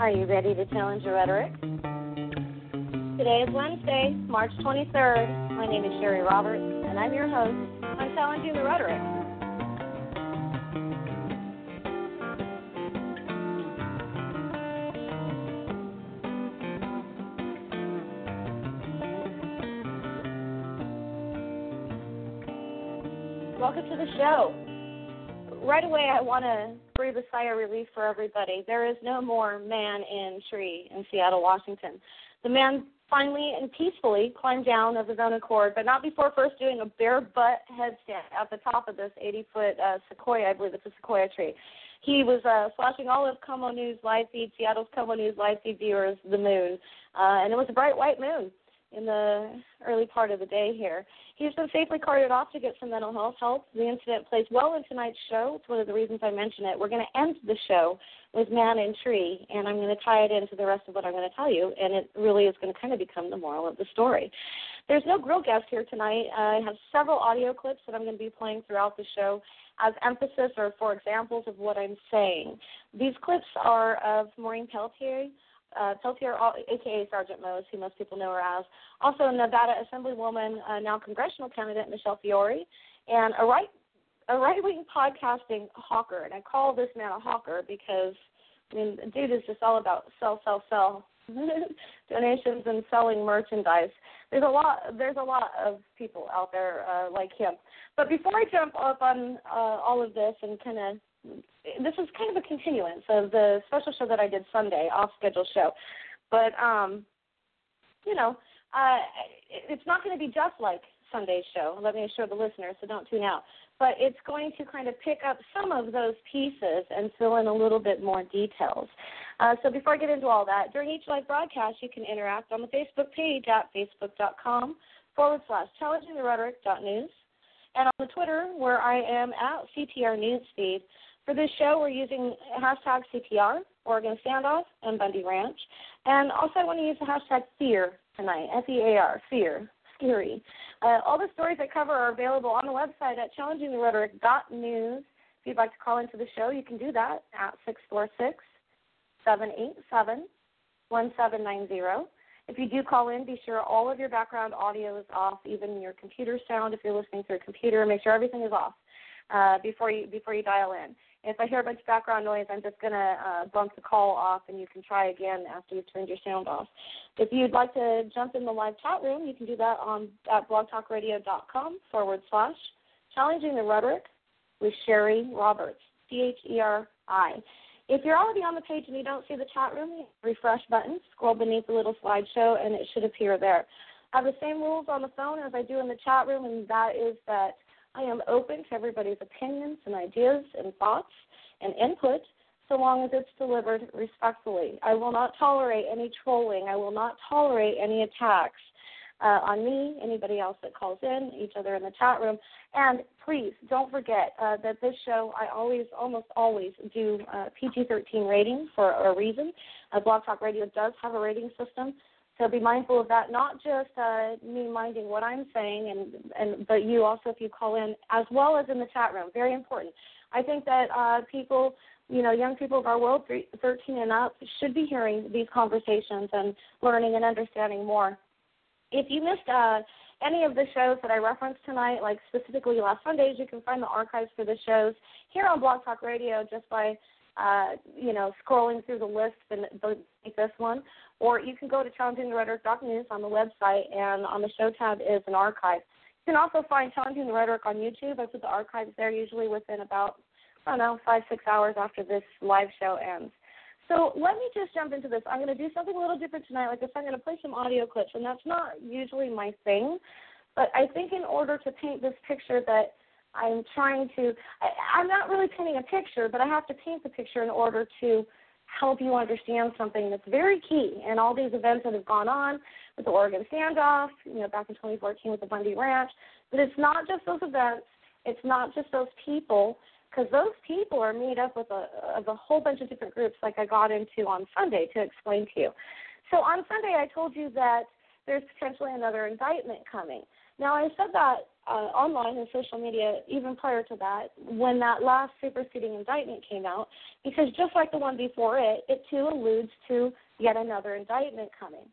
Are you ready to challenge your rhetoric? Today is Wednesday, March 23rd. My name is Cheri Roberts, and I'm your host on Challenging the Rhetoric. Welcome to the show. Right away, I want to sigh of relief for everybody. There is no more man in tree in Seattle, Washington. The man finally and peacefully climbed down of his own accord, but not before first doing a bare butt headstand at the top of this 80 foot uh, sequoia. I believe it's a sequoia tree. He was uh, flashing all of KOMO News live feed, Seattle's KOMO News live feed viewers, the moon, uh, and it was a bright white moon in the early part of the day here. He's been safely carted off to get some mental health help. The incident plays well in tonight's show. It's one of the reasons I mention it. We're going to end the show with Man and Tree, and I'm going to tie it into the rest of what I'm going to tell you, and it really is going to kind of become the moral of the story. There's no grill guest here tonight. Uh, I have several audio clips that I'm going to be playing throughout the show as emphasis or for examples of what I'm saying. These clips are of Maureen Peltier, uh, Peltier, aka Sergeant Moe, who most people know her as. Also, Nevada Assemblywoman, uh, now congressional candidate Michele Fiore, and a right a right wing podcasting hawker. And I call this man a hawker because I mean, the dude is just all about sell, sell, sell donations and selling merchandise. There's a lot. There's a lot of people out there uh, like him. But before I jump up on uh, all of this and kind of this is kind of a continuance of the special show that I did Sunday, off schedule show. But um, you know, uh, it's not going to be just like Sunday's show. Let me assure the listeners, so don't tune out. But it's going to kind of pick up some of those pieces and fill in a little bit more details. Uh, so before I get into all that, during each live broadcast, you can interact on the Facebook page at facebook.com forward slash challenging the rhetoric news, and on the Twitter where I am at CTR Newsfeed. For this show, we're using hashtag CTR, Oregon Standoff, and Bundy Ranch. And also, I want to use the hashtag FEAR tonight, F E A R, FEAR, scary. Uh, all the stories I cover are available on the website at challengingtherhetoric.news. If you'd like to call into the show, you can do that at 646 787 1790. If you do call in, be sure all of your background audio is off, even your computer sound. If you're listening through a computer, make sure everything is off uh, before you before you dial in. If I hear a bunch of background noise, I'm just going to uh, bump the call off, and you can try again after you've turned your sound off. If you'd like to jump in the live chat room, you can do that on at blogtalkradio.com forward slash challenging the rhetoric with Cheri Roberts, C H E R I. If you're already on the page and you don't see the chat room, refresh button, scroll beneath the little slideshow, and it should appear there. I have the same rules on the phone as I do in the chat room, and that is that I am open to everybody's opinions and ideas and thoughts and input so long as it's delivered respectfully. I will not tolerate any trolling. I will not tolerate any attacks uh, on me, anybody else that calls in, each other in the chat room. And please don't forget uh, that this show, I always, almost always do uh, PG 13 rating for a reason. Uh, Blog Talk Radio does have a rating system. So be mindful of that, not just uh, me minding what I'm saying, and, and but you also if you call in, as well as in the chat room. Very important. I think that uh, people, you know, young people of our world, 13 and up, should be hearing these conversations and learning and understanding more. If you missed uh, any of the shows that I referenced tonight, like specifically last Sundays, you can find the archives for the shows here on Blog Talk Radio just by uh, you know, scrolling through the list and this one, or you can go to challengingtherhetoric.news on the website, and on the show tab is an archive. You can also find Challenging the Rhetoric on YouTube. I put the archives there usually within about, I don't know, five, six hours after this live show ends. So let me just jump into this. I'm going to do something a little different tonight. Like I said, I'm going to play some audio clips, and that's not usually my thing. But I think in order to paint this picture that I'm trying to, I, I'm not really painting a picture, but I have to paint the picture in order to help you understand something that's very key in all these events that have gone on with the Oregon standoff, you know, back in 2014 with the Bundy Ranch. But it's not just those events, it's not just those people, because those people are made up with a, of a whole bunch of different groups, like I got into on Sunday to explain to you. So on Sunday, I told you that there's potentially another indictment coming. Now, I said that uh, online and social media even prior to that when that last superseding indictment came out, because just like the one before it, it too alludes to yet another indictment coming.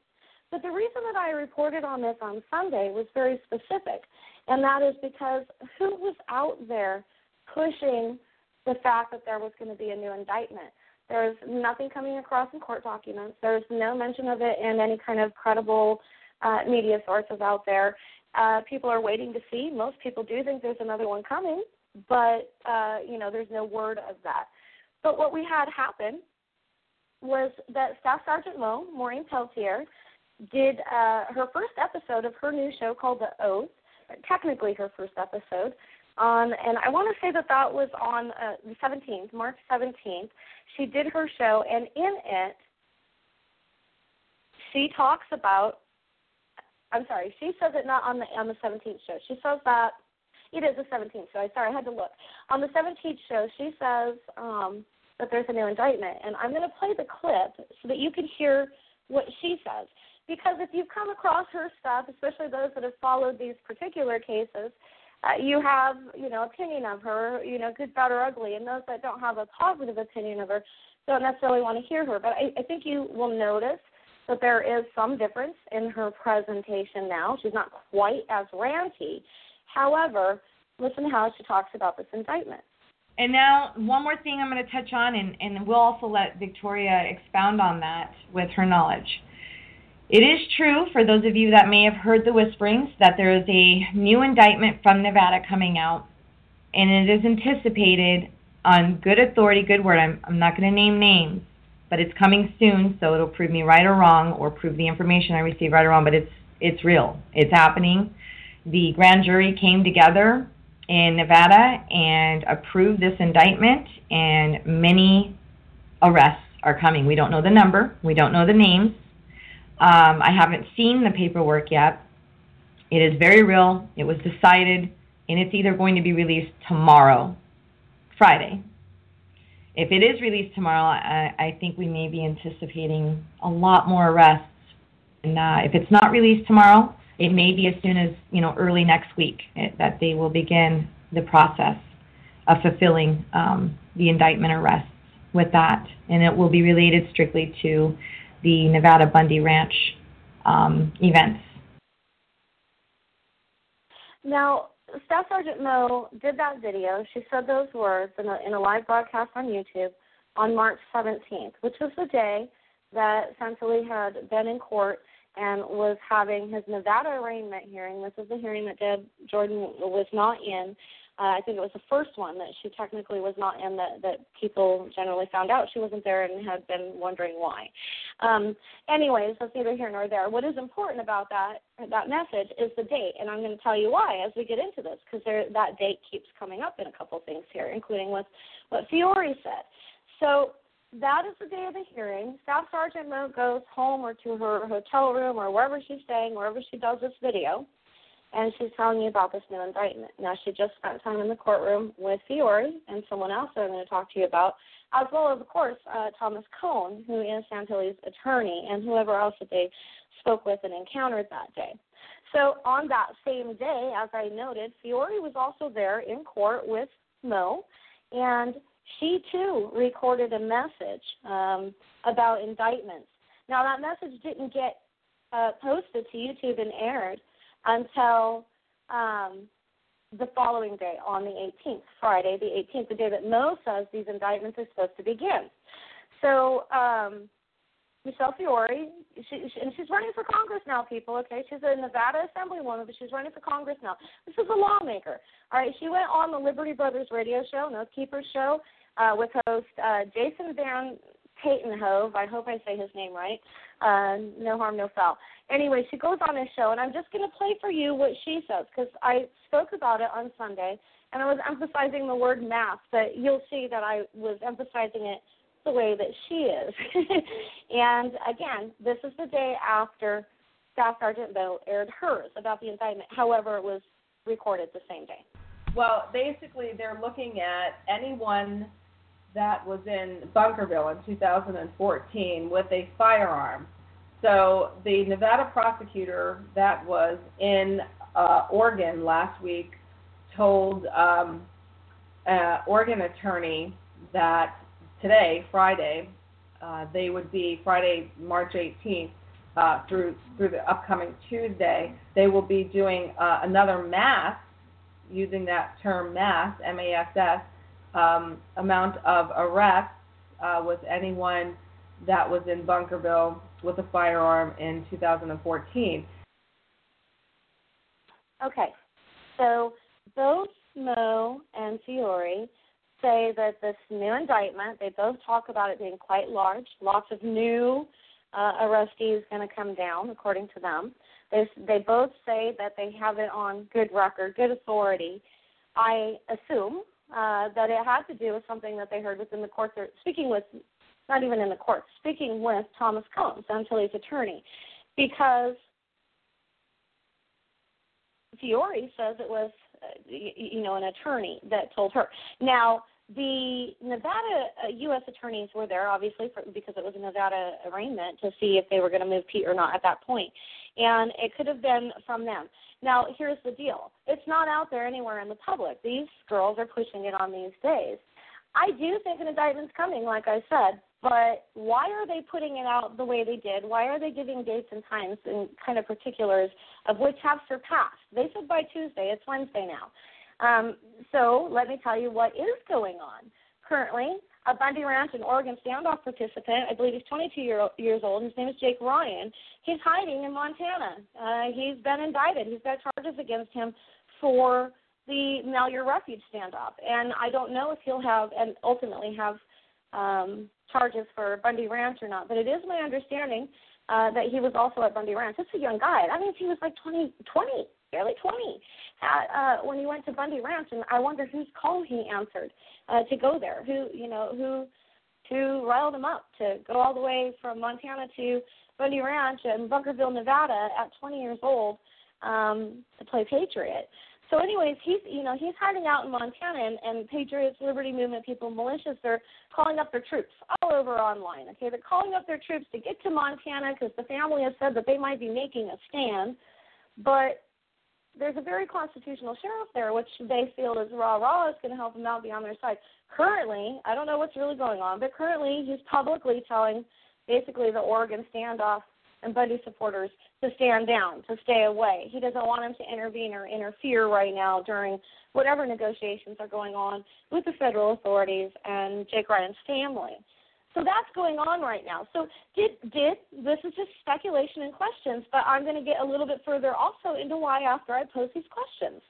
But the reason that I reported on this on Sunday was very specific, and that is because who was out there pushing the fact that there was going to be a new indictment? There's nothing coming across in court documents. There's no mention of it in any kind of credible uh, media sources out there. Uh, people are waiting to see. Most people do think there's another one coming, but uh, you know there's no word of that. But what we had happen was that Staff Sergeant Moe, Maureen Peltier, did uh, her first episode of her new show called The Oath, technically her first episode. on, and I want to say that that was on uh, the 17th, March 17th. She did her show, and in it, she talks about I'm sorry, she says it not on the on the 17th show. She says that it is the 17th show. Sorry, I had to look. On the 17th show, she says um, that there's a new indictment, and I'm going to play the clip so that you can hear what she says. Because if you've come across her stuff, especially those that have followed these particular cases, uh, you have you know opinion of her, you know, good, bad, or ugly, and those that don't have a positive opinion of her don't necessarily want to hear her. But I, I think you will notice that there is some difference in her presentation now. She's not quite as ranty. However, listen to how she talks about this indictment. And now, one more thing I'm going to touch on, and, and we'll also let Victoria expound on that with her knowledge. It is true, for those of you that may have heard the whisperings, that there is a new indictment from Nevada coming out, and it is anticipated on good authority, good word. I'm, I'm not going to name names, but it's coming soon, so it'll prove me right or wrong, or prove the information I received right or wrong. But it's it's real. It's happening. The grand jury came together in Nevada and approved this indictment, and many arrests are coming. We don't know the number. We don't know the names. Um, I haven't seen the paperwork yet. It is very real. It was decided, and it's either going to be released tomorrow, Friday, if it is released tomorrow, I, I think we may be anticipating a lot more arrests. And uh, if it's not released tomorrow, it may be as soon as you know early next week it, that they will begin the process of fulfilling um, the indictment arrests with that, and it will be related strictly to the Nevada Bundy Ranch um, events. Now, Staff Sergeant Moe did that video. She said those words in a, in a live broadcast on YouTube on March 17th, which was the day that Santilli had been in court and was having his Nevada arraignment hearing. This is the hearing that Deb Jordan was not in. Uh, I think it was the first one that she technically was not in that, that people generally found out she wasn't there and had been wondering why. Um, anyways, that's neither here nor there. What is important about that that message is the date, and I'm going to tell you why as we get into this because that date keeps coming up in a couple things here, including with what Fiore said. So that is the day of the hearing. Staff Sergeant Moe goes home or to her hotel room or wherever she's staying, wherever she does this video and she's telling me about this new indictment. Now, she just spent time in the courtroom with Fiore and someone else that I'm going to talk to you about, as well as, of course, uh, Thomas Coan, who is Santilli's attorney, and whoever else that they spoke with and encountered that day. So, on that same day, as I noted, Fiore was also there in court with Moe, and she too recorded a message um, about indictments. Now, that message didn't get uh, posted to YouTube and aired until um, the following day on the 18th, Friday the 18th, the day that Moe says these indictments are supposed to begin. So um, Michele Fiore, she, she, and she's running for Congress now, people. Okay, she's a Nevada Assemblywoman, but she's running for Congress now. This is a lawmaker. All right, she went on the Liberty Brothers radio show, No Keepers show, uh, with host uh, Jason Van Tatenhove. I hope I say his name right. Uh, no harm, no foul. Anyway, she goes on this show, and I'm just going to play for you what she says because I spoke about it on Sunday, and I was emphasizing the word math, but you'll see that I was emphasizing it the way that she is. and again, this is the day after Staff Sergeant Moe aired hers about the indictment. However, it was recorded the same day. Well, basically, they're looking at anyone that was in Bunkerville in 2014 with a firearm. So the Nevada prosecutor that was in uh, Oregon last week told um, uh, Oregon attorney that today, Friday, uh, they would be Friday, March 18th uh, through through the upcoming Tuesday. They will be doing uh, another mass, using that term mass, M-A-S-S, um, amount of arrests uh, with anyone that was in Bunkerville with a firearm in 2014. Okay, so both Moe and Fiore say that this new indictment, they both talk about it being quite large, lots of new uh, arrestees going to come down, according to them. They, they both say that they have it on good record, good authority. I assume uh, that it had to do with something that they heard within the courts, or speaking with, not even in the courts, speaking with Thomas Coan, Santilli's attorney, because Fiore says it was, uh, you know, an attorney that told her. Now, the Nevada uh, U.S. attorneys were there, obviously, for, because it was a Nevada arraignment to see if they were going to move Pete or not at that point, and it could have been from them. Now, here's the deal: it's not out there anywhere in the public. These girls are pushing it on these days. I do think an indictment's coming, like I said, but why are they putting it out the way they did? Why are they giving dates and times and kind of particulars of which have surpassed? They said by Tuesday. It's Wednesday now. Um, so let me tell you what is going on. Currently, a Bundy Ranch and Oregon standoff participant, I believe he's 22 year, years old, his name is Jake Ryan, he's hiding in Montana. Uh, he's been indicted. He's got charges against him for the Malheur Refuge standoff. And I don't know if he'll have, and ultimately have, um, charges for Bundy Ranch or not, but it is my understanding uh, that he was also at Bundy Ranch. It's a young guy. I mean, he was like 20, 20 barely 20 at, uh, when he went to Bundy Ranch, and I wonder whose call he answered uh, to go there. Who you know who who riled him up to go all the way from Montana to Bundy Ranch in Bunkerville, Nevada, at 20 years old um, to play Patriot. So, anyways, he's you know he's hiding out in Montana, and, and Patriots, Liberty Movement people, militias, they're calling up their troops all over online. Okay, they're calling up their troops to get to Montana because the family has said that they might be making a stand, but there's a very constitutional sheriff there, which they feel is rah rah is going to help them out, be on their side. Currently, I don't know what's really going on, but currently he's publicly telling basically the Oregon standoff and Bundy supporters to stand down, to stay away. He doesn't want them to intervene or interfere right now during whatever negotiations are going on with the federal authorities and Jake Ryan's family. So that's going on right now. So did did this is just speculation and questions, but I'm going to get a little bit further also into why after I pose these questions.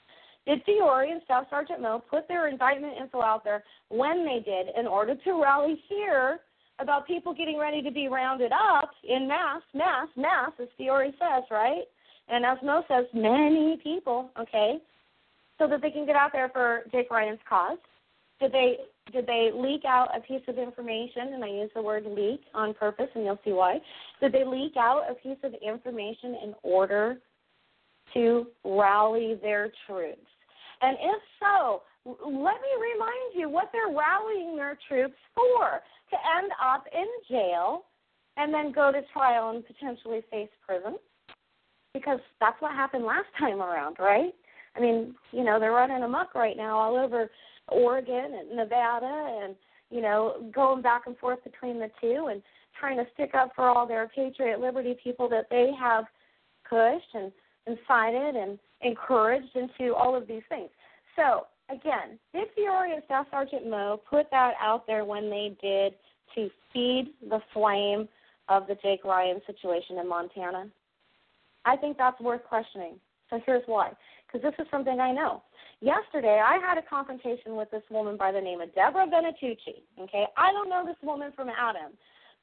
Did Fiore and Staff Sergeant Moe put their indictment info out there when they did in order to rally fear about people getting ready to be rounded up in mass, mass, mass, as Fiore says, right? And as Moe says, many people, okay, so that they can get out there for Jake Ryan's cause. Did they did they leak out a piece of information? And I use the word leak on purpose, and you'll see why. Did they leak out a piece of information in order to rally their troops? And if so, let me remind you what they're rallying their troops for to end up in jail and then go to trial and potentially face prison. Because that's what happened last time around, right? I mean, you know, they're running amok right now all over Oregon and Nevada and you know going back and forth between the two and trying to stick up for all their patriot liberty people that they have pushed and incited and encouraged into all of these things. So again, did Fiore and Staff Sergeant Moe put that out there when they did to feed the flame of the Jake Ryan situation in Montana? I think that's worth questioning. So here's why. Because this is something I know. Yesterday, I had a confrontation with this woman by the name of Deborah Benatucci. Okay, I don't know this woman from Adam,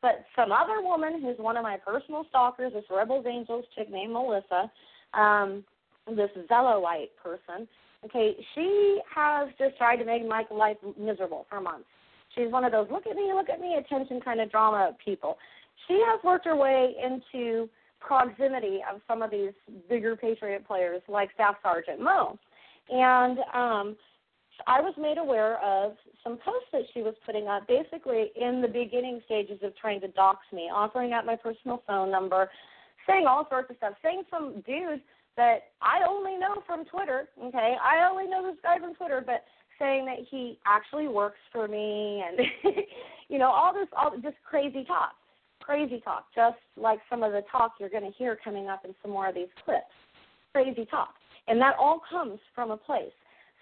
but some other woman who's one of my personal stalkers, this Rebels Angels chick named Melissa, um, this Zelloite person. Okay, she has just tried to make my life miserable for months. She's one of those look at me, look at me, attention kind of drama people. She has worked her way into proximity of some of these bigger Patriot players like Staff Sergeant Moe. And um, I was made aware of some posts that she was putting up, basically in the beginning stages of trying to dox me, offering up my personal phone number, saying all sorts of stuff, saying some dude that I only know from Twitter. Okay, I only know this guy from Twitter, but saying that he actually works for me and you know all this all just crazy talk crazy talk just like some of the talk you're going to hear coming up in some more of these clips crazy talk and that all comes from a place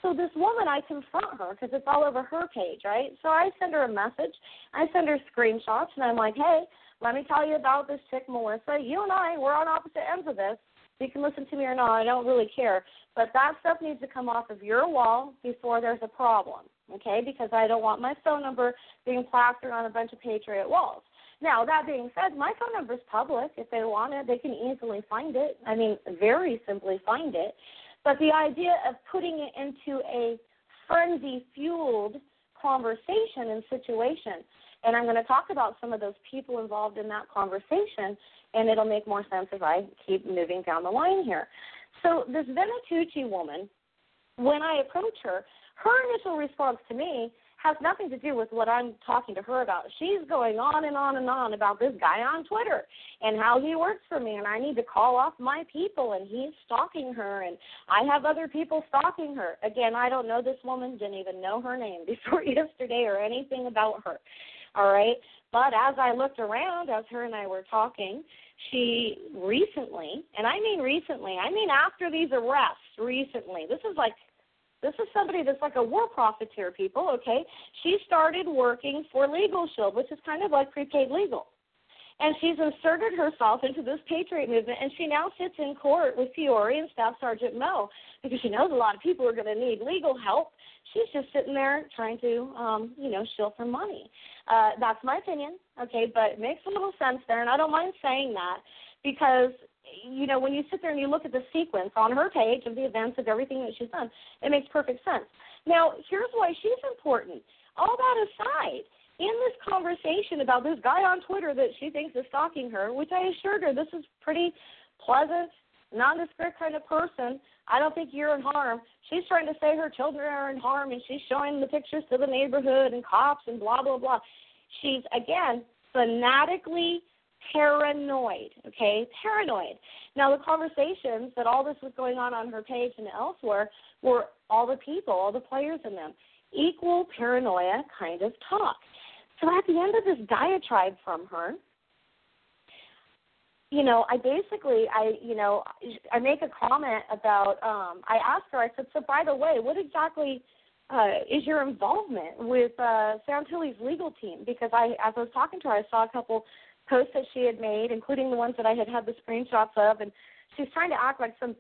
so this woman i confront her because it's all over her page right so i send her a message i send her screenshots and i'm like hey let me tell you about this chick melissa you and i we're on opposite ends of this you can listen to me or not. I don't really care. But that stuff needs to come off of your wall before there's a problem, okay? Because I don't want my phone number being plastered on a bunch of Patriot walls. Now, that being said, my phone number is public. If they want it, they can easily find it. I mean, very simply find it. But the idea of putting it into a frenzy fueled conversation and situation, and I'm going to talk about some of those people involved in that conversation and it'll make more sense if I keep moving down the line here. So this Venetucci woman, when I approach her, her initial response to me has nothing to do with what I'm talking to her about. She's going on and on and on about this guy on Twitter and how he works for me and I need to call off my people and he's stalking her and I have other people stalking her. Again, I don't know this woman, didn't even know her name before yesterday or anything about her. All right. But as I looked around, as her and I were talking, she recently, and I mean recently, I mean after these arrests recently, this is like this is somebody that's like a war profiteer, people, okay? She started working for Legal Shield, which is kind of like prepaid legal. And she's inserted herself into this patriot movement, and she now sits in court with Fiore and Staff Sergeant Moe because she knows a lot of people are going to need legal help. She's just sitting there trying to, um, you know, steal for money. Uh, that's my opinion, okay, but it makes a little sense there, and I don't mind saying that because you know when you sit there and you look at the sequence on her page of the events of everything that she's done, it makes perfect sense. Now, here's why she's important. All that aside, in this conversation about this guy on Twitter that she thinks is stalking her, which I assured her this is pretty pleasant, nondescript kind of person. I don't think you're in harm. She's trying to say her children are in harm, and she's showing the pictures to the neighborhood and cops and blah blah blah. She's again fanatically paranoid. Okay, paranoid. Now the conversations that all this was going on on her page and elsewhere were all the people, all the players in them, equal paranoia kind of talk. So at the end of this diatribe from her, you know, I basically, I, you know, I make a comment about. Um, I asked her. I said, so by the way, what exactly uh, is your involvement with uh, Santilli's legal team? Because I, as I was talking to her, I saw a couple posts that she had made, including the ones that I had had the screenshots of, and she's trying to act like some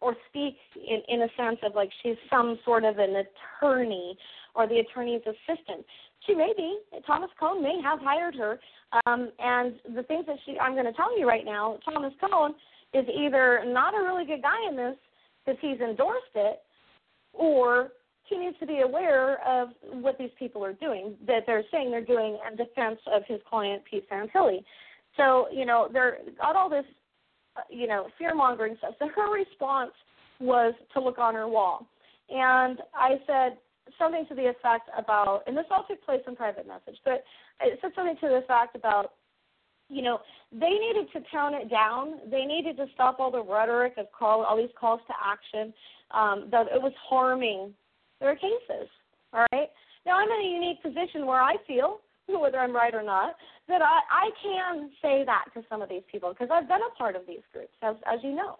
or speak in in a sense of like she's some sort of an attorney or the attorney's assistant. She may be. Thomas Coan may have hired her. Um, and the things that she, I'm going to tell you right now, Thomas Coan is either not a really good guy in this because he's endorsed it, or he needs to be aware of what these people are doing, that they're saying they're doing in defense of his client, Pete Santilli. So, you know, they're got all this, uh, you know, fear mongering stuff. So her response was to look on her wall. And I said, something to the effect about, and this all took place in private message, but it said something to the effect about, you know, they needed to tone it down. They needed to stop all the rhetoric of call, all these calls to action. Um, that it was harming their cases. All right. Now I'm in a unique position where I feel, whether I'm right or not, that I, I can say that to some of these people because I've been a part of these groups, as as you know,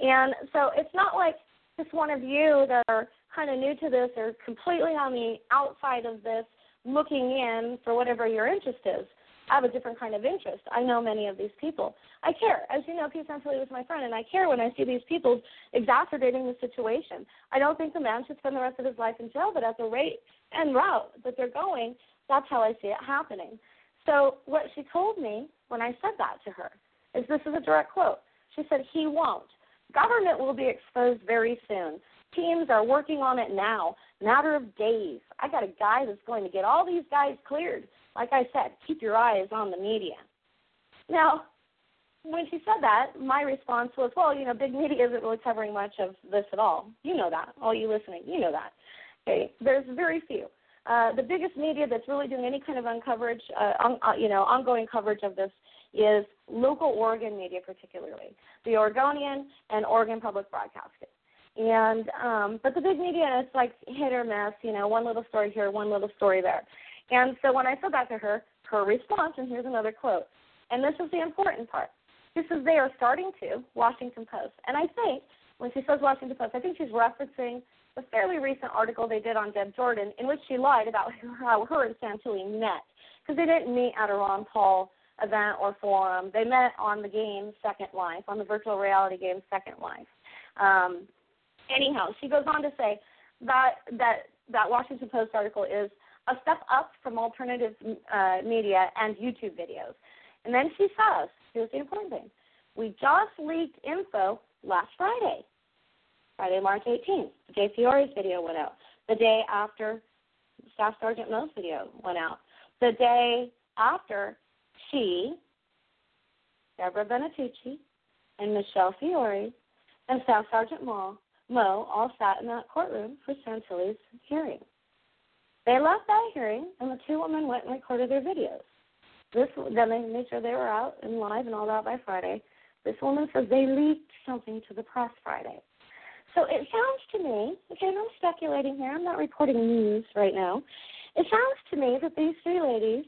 and so it's not like just one of you that are kind of new to this or completely on the outside of this looking in for whatever your interest is. Have a different kind of interest. I know many of these people. I care. As you know, Pete Santilli was my friend, and I care when I see these people exacerbating the situation. I don't think the man should spend the rest of his life in jail, but at the rate and route that they're going, that's how I see it happening. So what she told me when I said that to her is this is a direct quote. She said, he won't. Government will be exposed very soon. Teams are working on it now. Matter of days. I got a guy that's going to get all these guys cleared. Like I said, keep your eyes on the media. Now, when she said that, my response was, well, you know, big media isn't really covering much of this at all. You know that. All you listening, you know that. Okay, there's very few. uh, the biggest media that's really doing any kind of uncoverage, uh, on, uh, you know, ongoing coverage of this is local Oregon media, particularly the Oregonian and Oregon Public Broadcasting. And um, but the big media, it's like hit or miss. You know, one little story here, one little story there. And so when I said that to her, her response, and here's another quote, and this is the important part. This is they are starting to Washington Post, and I think when she says Washington Post, I think she's referencing the fairly recent article they did on Deb Jordan, in which she lied about how her and Santilli met, because they didn't meet at a Ron Paul event or forum. They met on the game Second Life, on the virtual reality game Second Life. Um, anyhow, she goes on to say that that that Washington Post article is a step up from alternative uh, media and YouTube videos. And then she says, here's the important thing: we just leaked info last Friday, Friday, March 18th. Jay Fiore's video went out. The day after Staff Sergeant Moe's video went out. The day after she, Deborah Benettucci, and Michele Fiore, and Staff Sergeant Moe all sat in that courtroom for Santilli's hearing. They left that hearing, and the two women went and recorded their videos. This then they made sure they were out and live and all that by Friday. This woman says they leaked something to the press Friday. So it sounds to me, okay, I'm speculating here, I'm not reporting news right now. It sounds to me that these three ladies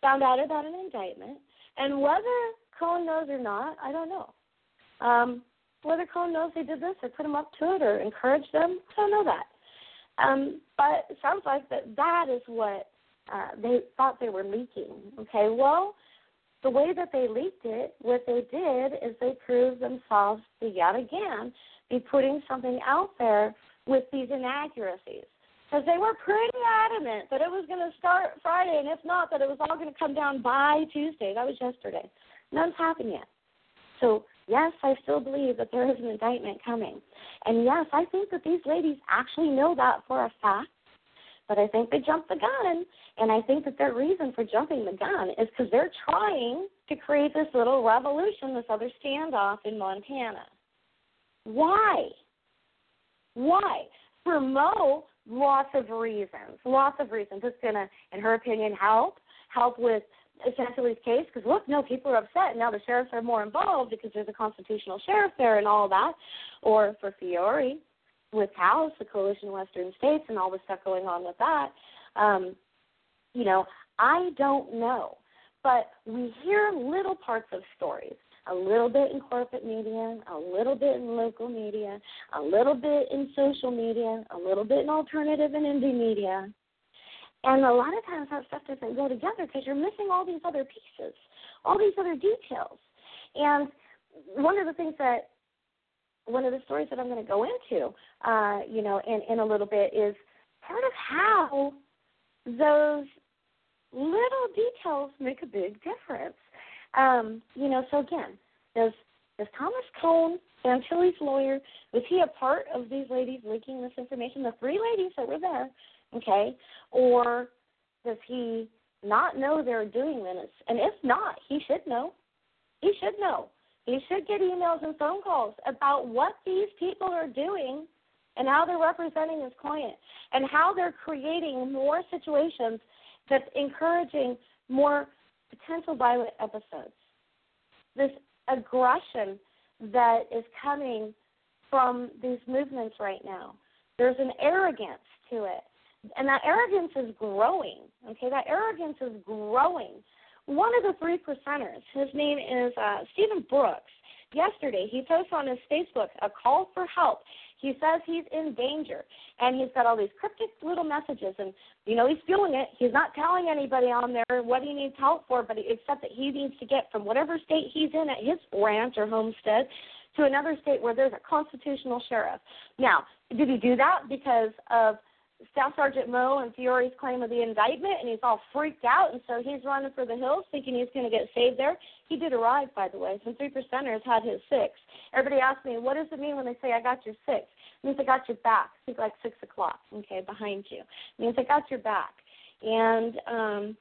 found out about an indictment, and whether Coan knows or not, I don't know. Um, whether Coan knows they did this or put him up to it or encouraged them, I don't know that. Um, but it sounds like that that is what uh, they thought they were leaking. Okay, well, the way that they leaked it, what they did is they proved themselves to yet again be putting something out there with these inaccuracies. Because they were pretty adamant that it was going to start Friday, and if not, that it was all going to come down by Tuesday. That was yesterday. None's happened yet. So, yes, I still believe that there is an indictment coming. And yes, I think that these ladies actually know that for a fact but I think they jumped the gun. And I think that their reason for jumping the gun is because they're trying to create this little revolution, this other standoff in Montana. Why? Why? For Moe, lots of reasons. Lots of reasons. It's going to, in her opinion, help. Help with Santilli's case because look, no, people are upset and now. The sheriffs are more involved because there's a constitutional sheriff there and all that. Or for Fiore, with House, the Coalition of Western States, and all the stuff going on with that. Um, you know, I don't know, but we hear little parts of stories. A little bit in corporate media, a little bit in local media, a little bit in social media, a little bit in alternative and indie media. And a lot of times that stuff doesn't go together because you're missing all these other pieces, all these other details. And one of the things that one of the stories that I'm going to go into, uh, you know, in, in a little bit is part of how those little details make a big difference. Um, you know, so again, does does Thomas Coan, Santilli's lawyer, was he a part of these ladies leaking this information? The three ladies that were there, okay, or does he not know they're doing this? And if not, he should know. He should know he should get emails and phone calls about what these people are doing and how they're representing his client and how they're creating more situations that's encouraging more potential violent episodes. This aggression that is coming from these movements right now. There's an arrogance to it. And that arrogance is growing. Okay, that arrogance is growing one of the three percenters, his name is uh, Stephen Brooks. Yesterday, he posted on his Facebook a call for help. He says he's in danger, and he's got all these cryptic little messages, and you know he's feeling it. He's not telling anybody on there what he needs help for, but except that he needs to get from whatever state he's in at his ranch or homestead to another state where there's a constitutional sheriff. Now, did he do that because of Staff Sergeant Moe and Fiore's claim of the indictment, and he's all freaked out, and so he's running for the hills thinking he's going to get saved there. He did arrive, by the way. Some three percenters had his six. Everybody asked me, what does it mean when they say I got your six? It means I got your back. Think like six o'clock, okay, behind you. It means I got your back. And um,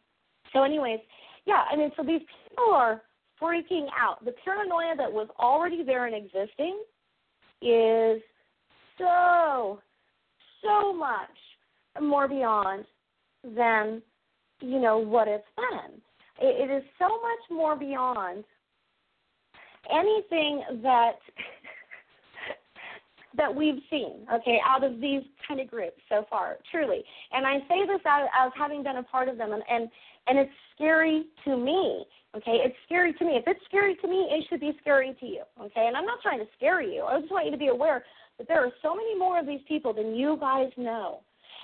so, anyways, yeah, I mean, so these people are freaking out. The paranoia that was already there and existing is so, so much more beyond than you know what it's been. It, it is so much more beyond anything that that we've seen, okay, out of these kind of groups so far, truly. And I say this as, as having been a part of them, and, and and it's scary to me. Okay, it's scary to me. If it's scary to me, it should be scary to you. Okay, and I'm not trying to scare you. I just want you to be aware that there are so many more of these people than you guys know.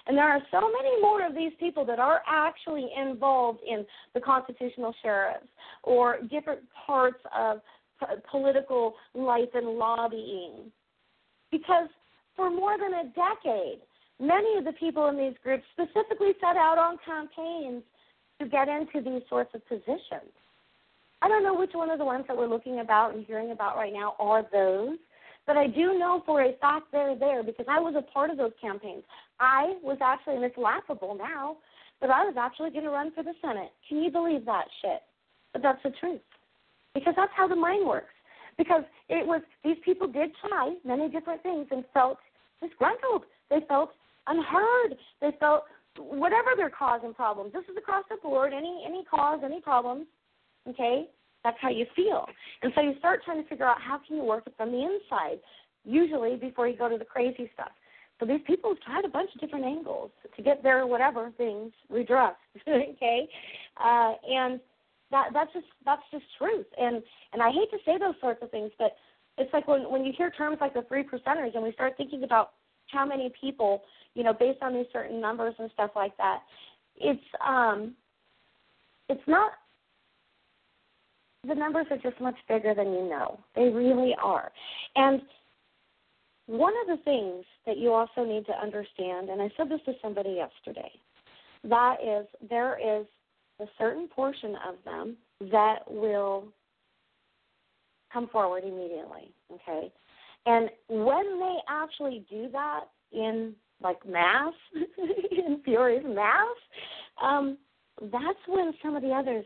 And there are so many more of these people that are actually involved in the constitutional sheriffs or different parts of political life and lobbying. Because for more than a decade, many of the people in these groups specifically set out on campaigns to get into these sorts of positions. I don't know which one of the ones that we're looking about and hearing about right now are those, but I do know for a fact they're there because I was a part of those campaigns. I was actually, and it's laughable now, but I was actually going to run for the Senate. Can you believe that shit? But that's the truth. Because that's how the mind works. Because it was, these people did try many different things and felt disgruntled. They felt unheard. They felt whatever their cause and problems. This is across the board, any any cause, any problems. Okay? That's how you feel. And so you start trying to figure out how can you work it from the inside, usually before you go to the crazy stuff. So these people have tried a bunch of different angles to get their whatever things redressed. okay? Uh, and that that's just that's just truth. And and I hate to say those sorts of things, but it's like when when you hear terms like the three percenters and we start thinking about how many people, you know, based on these certain numbers and stuff like that, it's um it's not the numbers are just much bigger than you know. They really are. And one of the things that you also need to understand, and I said this to somebody yesterday, that is there is a certain portion of them that will come forward immediately. Okay? And when they actually do that in like mass, in furious mass, um, that's when some of the others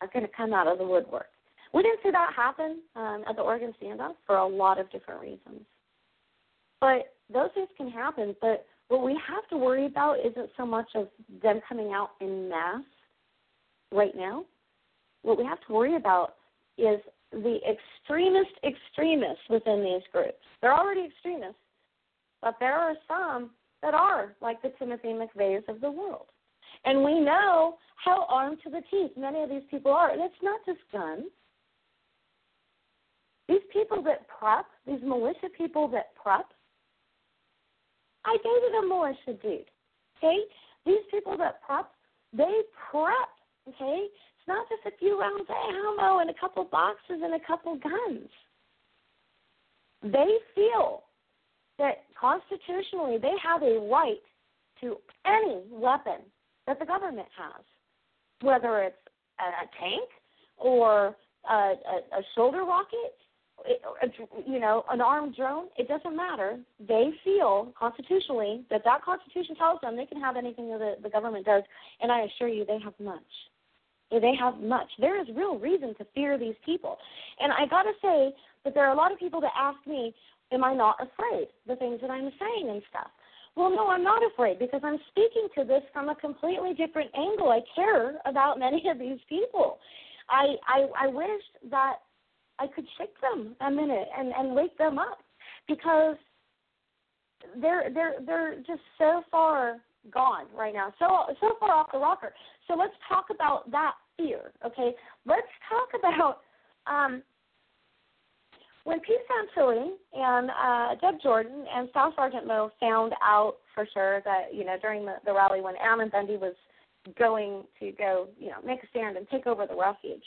are going to come out of the woodwork. We didn't see that happen um, at the Oregon standoff for a lot of different reasons. But those things can happen. But what we have to worry about isn't so much of them coming out in mass right now. What we have to worry about is the extremist extremists within these groups. They're already extremists, but there are some that are like the Timothy McVeighs of the world. And we know how armed to the teeth many of these people are. And it's not just guns. These people that prep, these militia people that prep, I dated a militia dude. Okay? These people that prep, they prep. Okay? It's not just a few rounds of ammo and a couple boxes and a couple guns. They feel that constitutionally they have a right to any weapon that the government has, whether it's a tank or a, a, a shoulder rocket you know, an armed drone, it doesn't matter. They feel constitutionally that that Constitution tells them they can have anything that the, the government does, and I assure you they have much. They have much. There is real reason to fear these people. And I got to say that there are a lot of people that ask me, Am I not afraid? The things that I'm saying and stuff. Well, no, I'm not afraid because I'm speaking to this from a completely different angle. I care about many of these people. I I, I wish that I could shake them a minute and and wake them up because they're they're they're just so far gone right now, so so far off the rocker. So let's talk about that fear, okay? Let's talk about um, when Pete Santilli and uh, Deb Jordan and Staff Sergeant Moe found out for sure that you know during the, the rally when Ammon Bundy was going to go you know make a stand and take over the refuge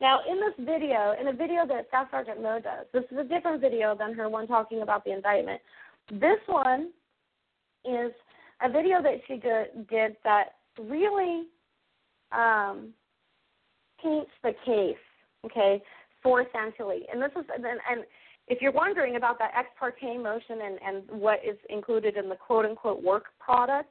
now, in this video, in a video that Staff Sergeant Moe does, this is a different video than her one talking about the indictment. This one is a video that she did that really um, paints the case, okay, for Santilli. And this is and, and if you're wondering about that ex parte motion and, and what is included in the quote unquote work product,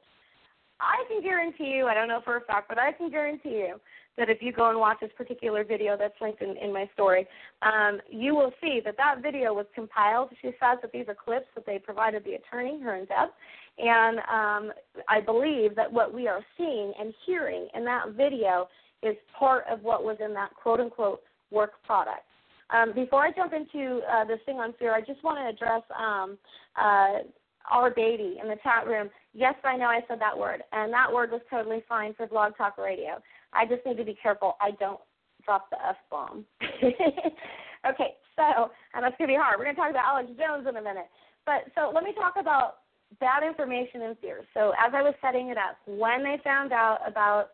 I can guarantee you, I don't know for a fact, but I can guarantee you that if you go and watch this particular video that's linked in, in my story, um, you will see that that video was compiled. She says that these are clips that they provided the attorney, her and Deb. And um, I believe that what we are seeing and hearing in that video is part of what was in that quote unquote work product. Um, before I jump into uh, this thing on fear, I just want to address um, uh, our baby in the chat room. Yes, I know I said that word, and that word was totally fine for Blog Talk Radio. I just need to be careful I don't drop the F bomb. okay, so, and that's to be hard. We're going to talk about Alex Jones in a minute. But so let me talk about bad information and fear. So as I was setting it up, when they found out about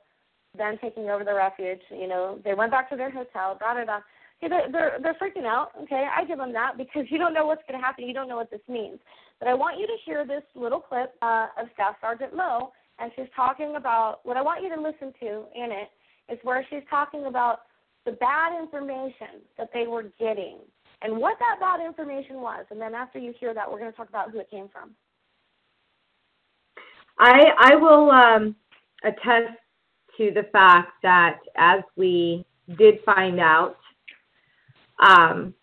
them taking over the refuge, you know, they went back to their hotel, da da da. Okay, they're, they're they're freaking out. Okay, I give them that because you don't know what's going to happen. You don't know what this means. But I want you to hear this little clip uh, of Staff Sergeant Moe, and she's talking about what I want you to listen to in it is where she's talking about the bad information that they were getting and what that bad information was. And then after you hear that, we're going to talk about who it came from. I I will um, attest to the fact that as we did find out, um,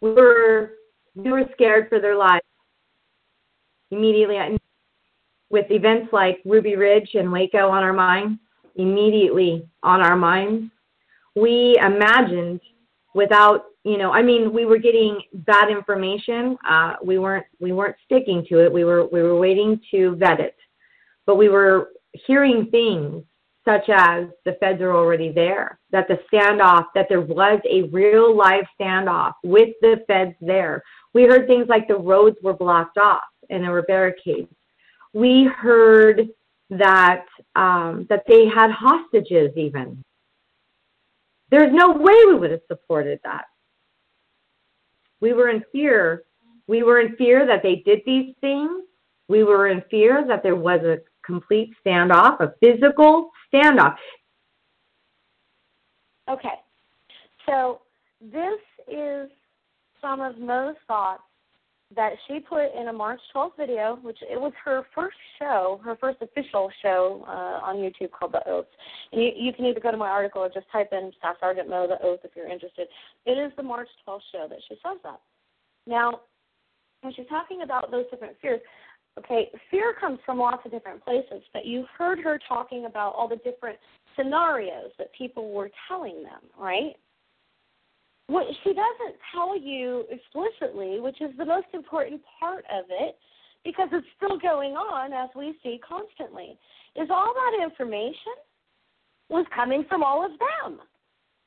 we were we were scared for their lives. Immediately. With events like Ruby Ridge and Waco on our minds, immediately on our minds, we imagined without you know i mean we were getting bad information. Uh, we weren't we weren't sticking to it. We were we were waiting to vet it. But we were hearing things such as the feds are already there that the standoff that there was a real live standoff with the feds there we heard things like the roads were blocked off and there were barricades we heard that um, that they had hostages even there's no way we would have supported that. We were in fear. We were in fear that they did these things. We were in fear that there was a complete standoff, a physical standoff. Okay. So this is some of Moe's thoughts that she put in a March 12th video, which it was her first show, her first official show uh, on YouTube called The Oath. And you, you can either go to my article or just type in Staff Sergeant Moe The Oath if you're interested. It is the March 12th show that she says that. Now, when she's talking about those different fears, okay, fear comes from lots of different places, but you heard her talking about all the different scenarios that people were telling them, right? what she doesn't tell you explicitly, which is the most important part of it, because it's still going on as we see constantly, is all that information was coming from all of them.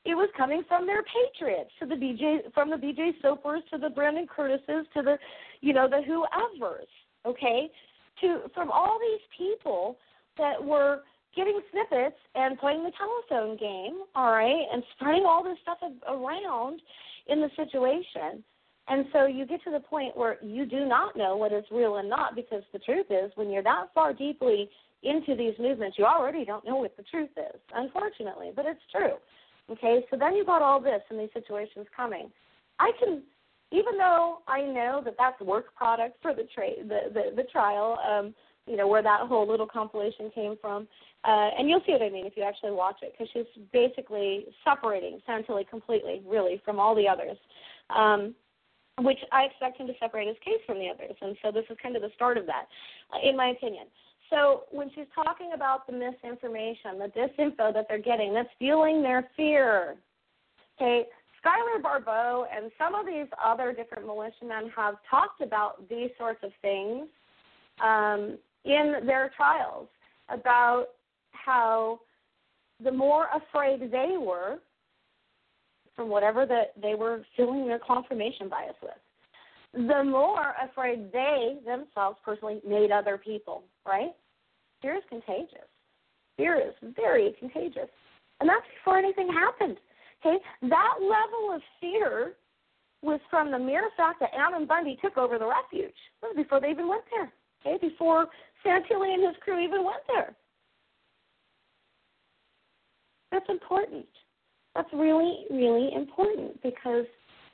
It was coming from their patriots, to the BJ, from the BJ Sopers to the Brandon Curtisses to the, you know, the whoever's, okay, to from all these people that were getting snippets and playing the telephone game, all right, and spreading all this stuff around in the situation. And so you get to the point where you do not know what is real and not because the truth is when you're that far deeply into these movements, you already don't know what the truth is, unfortunately, but it's true. Okay, so then you got all this and these situations coming. I can, even though I know that that's work product for the tra- the, the the trial, um, you know where that whole little compilation came from. Uh, and you'll see what I mean if you actually watch it, because she's basically separating Santilli completely, really, from all the others, um, which I expect him to separate his case from the others. And so this is kind of the start of that, uh, in my opinion. So when she's talking about the misinformation, the disinfo that they're getting, that's fueling their fear. Okay, Schuyler Barbeau and some of these other different militiamen have talked about these sorts of things um, in their trials about how the more afraid they were from whatever that they were filling their confirmation bias with, the more afraid they themselves personally made other people, right? Fear is contagious. Fear is very contagious. And that's before anything happened. Okay? That level of fear was from the mere fact that Ammon Bundy took over the refuge. That was before they even went there. Okay, before Santilli and his crew even went there. That's important. That's really, really important because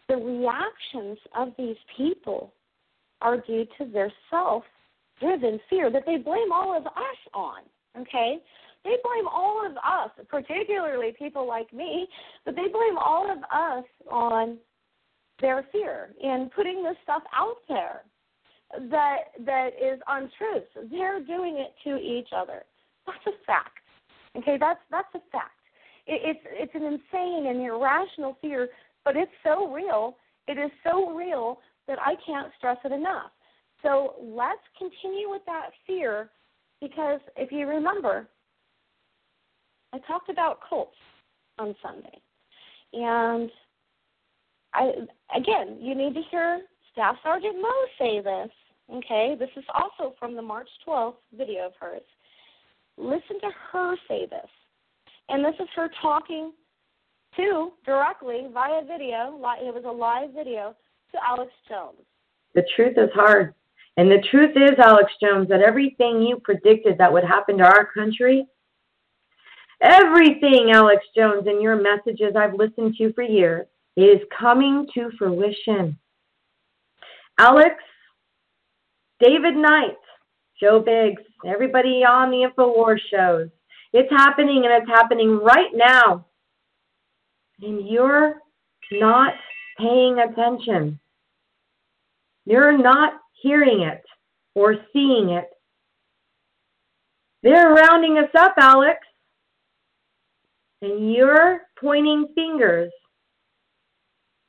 the reactions of these people are due to their self driven fear that they blame all of us on. Okay? They blame all of us, particularly people like me, but they blame all of us on their fear in putting this stuff out there that that is untruth. They're doing it to each other. That's a fact. Okay, that's that's a fact. It, it's it's an insane and irrational fear, but it's so real. It is so real that I can't stress it enough. So let's continue with that fear because if you remember, I talked about cults on Sunday. And I again, you need to hear Staff Sergeant Moe say this. Okay, this is also from the March 12th video of hers. Listen to her say this. And this is her talking to directly via video. It was a live video to Alex Jones. The truth is hard. And the truth is, Alex Jones, that everything you predicted that would happen to our country, everything, Alex Jones, in your messages I've listened to for years, is coming to fruition. Alex, David Knight, Joe Biggs, everybody on the InfoWars shows. It's happening and it's happening right now. And you're not paying attention. You're not hearing it or seeing it. They're rounding us up, Alex. And you're pointing fingers,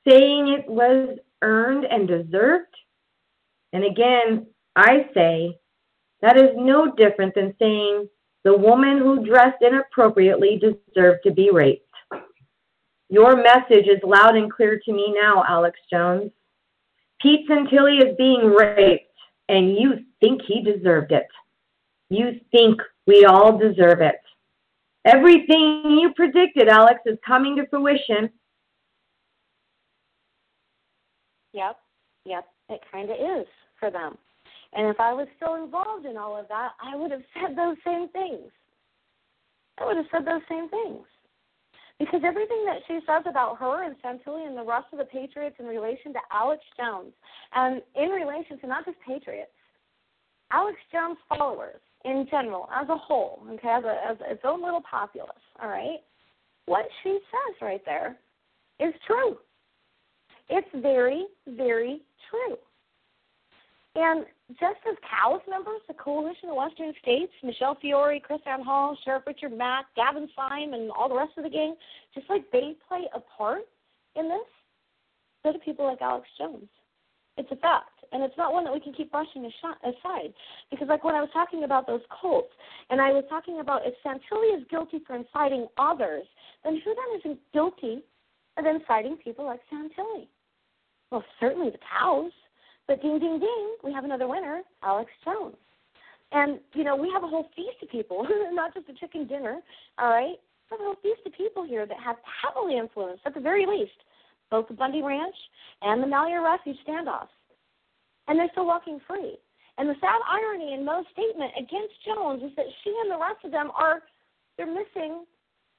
saying it was earned and deserved. And again, I say that is no different than saying the woman who dressed inappropriately deserved to be raped. Your message is loud and clear to me now, Alex Jones. Pete Santilli is being raped, and you think he deserved it. You think we all deserve it. Everything you predicted, Alex, is coming to fruition. Yep, yep, it kind of is for them. And if I was still involved in all of that, I would have said those same things. I would have said those same things. Because everything that she says about her and Santilli and the rest of the Patriots in relation to Alex Jones, and in relation to not just Patriots, Alex Jones followers in general, as a whole, okay, as, a, as its own little populace, all right, what she says right there is true. It's very, very true. And just as COWS members, the Coalition of Western States, Michele Fiore, KrisAnne Hall, Sheriff Richard Mack, Gavin Seim, and all the rest of the gang, just like they play a part in this, so do people like Alex Jones. It's a fact. And it's not one that we can keep brushing aside. Because, like when I was talking about those cults, and I was talking about if Santilli is guilty for inciting others, then who then isn't guilty of inciting people like Santilli? Well, certainly the cows. But ding, ding, ding, we have another winner, Alex Jones. And, you know, we have a whole feast of people, not just a chicken dinner, all right? We have a whole feast of people here that have heavily influenced, at the very least, both the Bundy Ranch and the Malheur Refuge standoffs. And they're still walking free. And the sad irony in Moe's statement against Jones is that she and the rest of them are, they're missing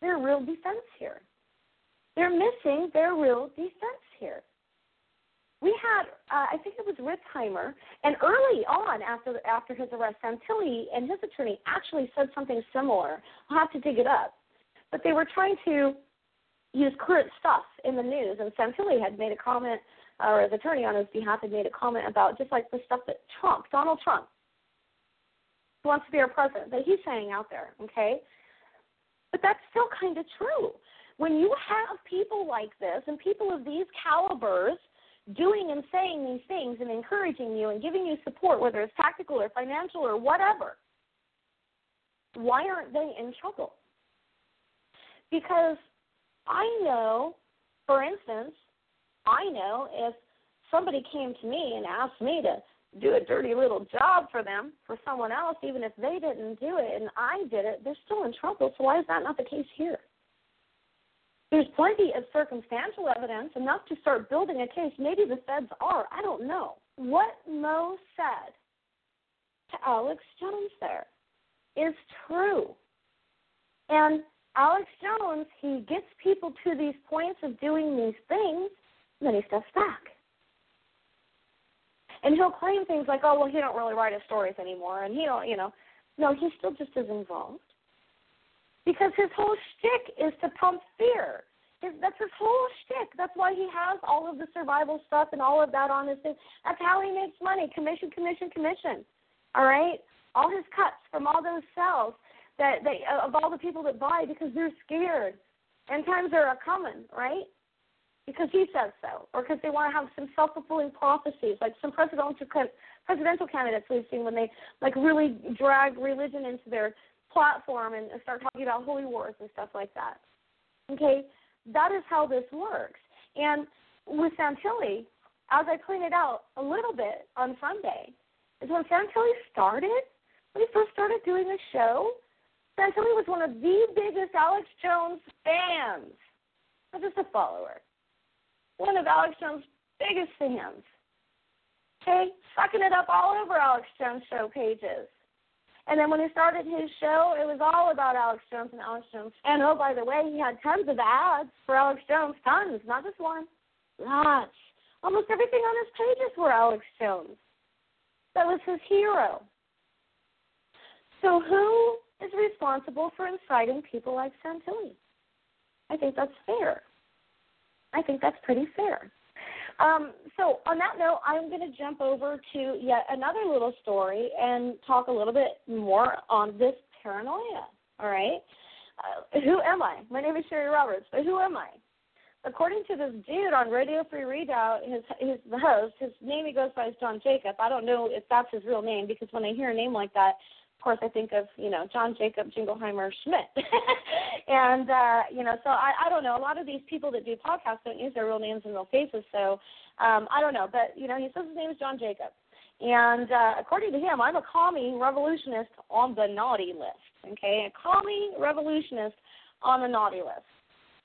their real defense here. They're missing their real defense here we had uh, I think it was Ritzheimer, and early on after after his arrest, Santilli and his attorney actually said something similar. I'll have to dig it up, but they were trying to use current stuff in the news, and Santilli had made a comment, or his attorney on his behalf had made a comment about just like the stuff that Trump, Donald Trump, wants to be our president, that he's saying out there, okay? But that's still kind of true. When you have people like this and people of these calibers doing and saying these things and encouraging you and giving you support, whether it's tactical or financial or whatever, why aren't they in trouble? Because I know, for instance, I know if somebody came to me and asked me to do a dirty little job for them, for someone else, even if they didn't do it and I did it, they're still in trouble. So why is that not the case here? There's plenty of circumstantial evidence, enough to start building a case. Maybe the feds are. I don't know. What Moe said to Alex Jones there is true. And Alex Jones, he gets people to these points of doing these things, and then he steps back. And he'll claim things like, "Oh, well, he don't really write his stories anymore," and he don't, you know, no, he's still just as involved because his whole shtick is to pump fear. His, that's his whole shtick. That's why he has all of the survival stuff and all of that on his thing. That's how he makes money. Commission, commission, commission. All right, all his cuts from all those cells that they of all the people that buy because they're scared. End times are coming, right? Because he says so, or because they want to have some self fulfilling prophecies, like some presidential presidential candidates we've seen when they like really drag religion into their platform and start talking about holy wars and stuff like that. Okay, that is how this works. And with Santilli, as I pointed out a little bit on Sunday, is when Santilli started, when he first started doing the show, Santilli was one of the biggest Alex Jones fans, not just a follower. One of Alex Jones' biggest fans. Okay, sucking it up all over Alex Jones show pages. And then when he started his show, it was all about Alex Jones and Alex Jones. And oh, by the way, he had tons of ads for Alex Jones, tons, not just one, lots. Almost everything on his pages were Alex Jones. That was his hero. So who is responsible for inciting people like Santilli? I think that's fair. I think that's pretty fair. Um, so, on that note, I'm going to jump over to yet another little story and talk a little bit more on this paranoia. All right? Uh, who am I? My name is Cheri Roberts, but who am I? According to this dude on Radio Free Redoubt, his his the host, his name he goes by is John Jacob. I don't know if that's his real name because when I hear a name like that, course, I think of you know John Jacob Jingleheimer Schmidt, and uh, you know, so I, I don't know. A lot of these people that do podcasts don't use their real names and real faces, so um, I don't know. But you know, he says his name is John Jacob, and uh, according to him, I'm a commie revolutionist on the naughty list. Okay, a commie revolutionist on the naughty list.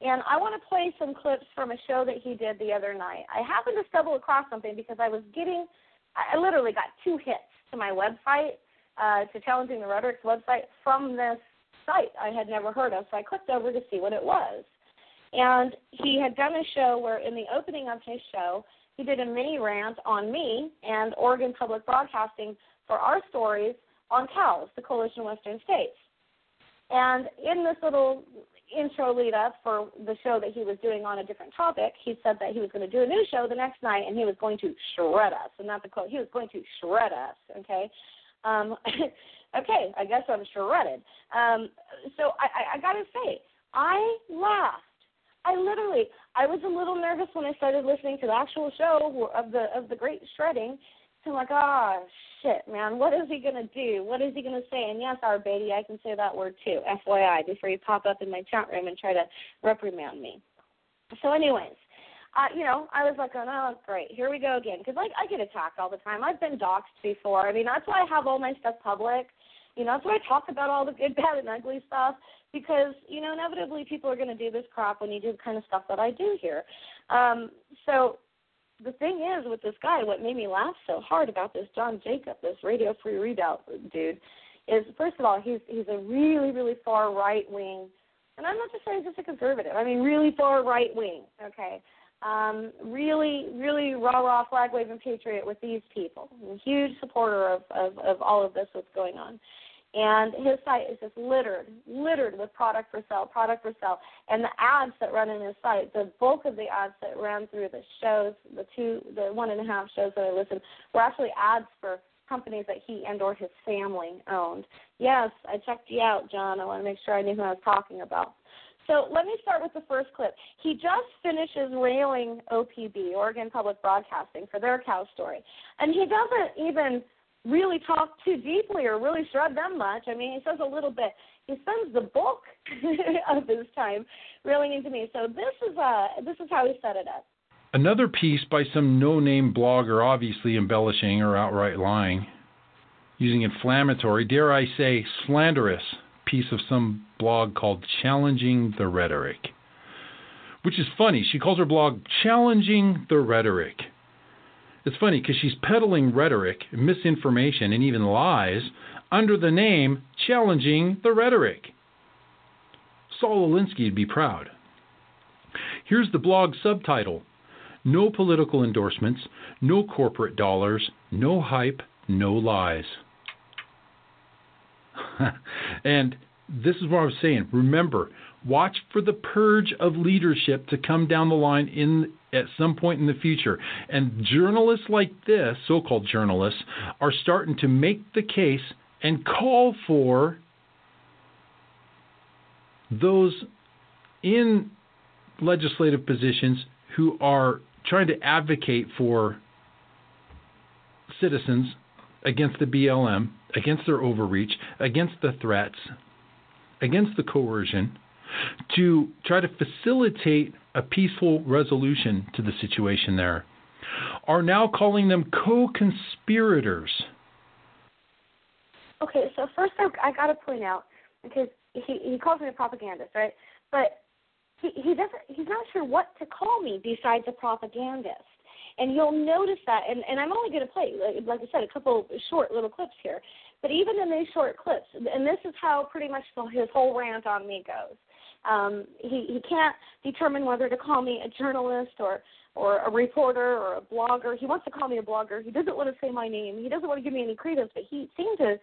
And I want to play some clips from a show that he did the other night. I happened to stumble across something because I was getting, I literally got two hits to my website uh, to Challenging the Rhetoric's website from this site I had never heard of. So I clicked over to see what it was. And he had done a show where, in the opening of his show, he did a mini rant on me and Oregon Public Broadcasting for our stories on COWS, the Coalition of Western States. And in this little intro lead up for the show that he was doing on a different topic, he said that he was going to do a new show the next night and he was going to shred us. And not the quote, he was going to shred us, okay? Um, okay, I guess I'm shredded. Um, so I, I, I got to say, I laughed. I literally, I was a little nervous when I started listening to the actual show of the of the great shredding. So I'm like, oh shit, man, what is he gonna do? What is he gonna say? And yes, our baby, I can say that word too, FYI, before you pop up in my chat room and try to reprimand me. So, anyways, you know, I was like, oh, great, here we go again. Because like I get attacked all the time. I've been doxxed before. I mean, that's why I have all my stuff public. You know, that's why I talk about all the good, bad, and ugly stuff. Because you know, inevitably people are going to do this crap when you do the kind of stuff that I do here. Um, so the thing is with this guy, what made me laugh so hard about this John Jacob, this Radio Free Redoubt dude, is first of all he's he's a really really far right wing, and I'm not just saying just a conservative. I mean really far right wing. Okay, um, really, really rah rah flag waving patriot with these people. A huge supporter of, of, of all of this what's going on. And his site is just littered, littered with product for sale, product for sale. And the ads that run in his site, the bulk of the ads that ran through the shows, the two, the one and a half shows that I listened, were actually ads for companies that he and or his family owned. Yes, I checked you out, John. I want to make sure I knew who I was talking about. So let me start with the first clip. He just finishes railing OPB, Oregon Public Broadcasting, for their cow story. And he doesn't even really talk too deeply or really shred them much. I mean, he says a little bit. He spends the bulk of his time railing into me. So this is uh this is how he set it up. Another piece by some no-name blogger, obviously embellishing or outright lying, using inflammatory, dare I say, slanderous piece of some blog called Challenging the Rhetoric. Which is funny. She calls her blog Challenging the Rhetoric. It's funny because she's peddling rhetoric, misinformation, and even lies under the name Challenging the Rhetoric. Saul Alinsky would be proud. Here's the blog subtitle No political endorsements, no corporate dollars, No hype, no lies. and this is what I was saying. Remember, watch for the purge of leadership to come down the line in at some point in the future. And journalists like this, so-called journalists, are starting to make the case and call for those in legislative positions who are trying to advocate for citizens against the BLM, against their overreach, against the threats, against the coercion, to try to facilitate a peaceful resolution to the situation there, are now calling them co conspirators. Okay, so first I, I got to point out because he he calls me a propagandist, right? But he he doesn't he's not sure what to call me besides a propagandist. And you'll notice that, and, and I'm only going to play, like, like I said, a couple short little clips here. But even in these short clips, and this is how pretty much his whole rant on me goes. Um, he he can't determine whether to call me a journalist or or a reporter or a blogger. He wants to call me a blogger. He doesn't want to say my name. He doesn't want to give me any credence, but he seems to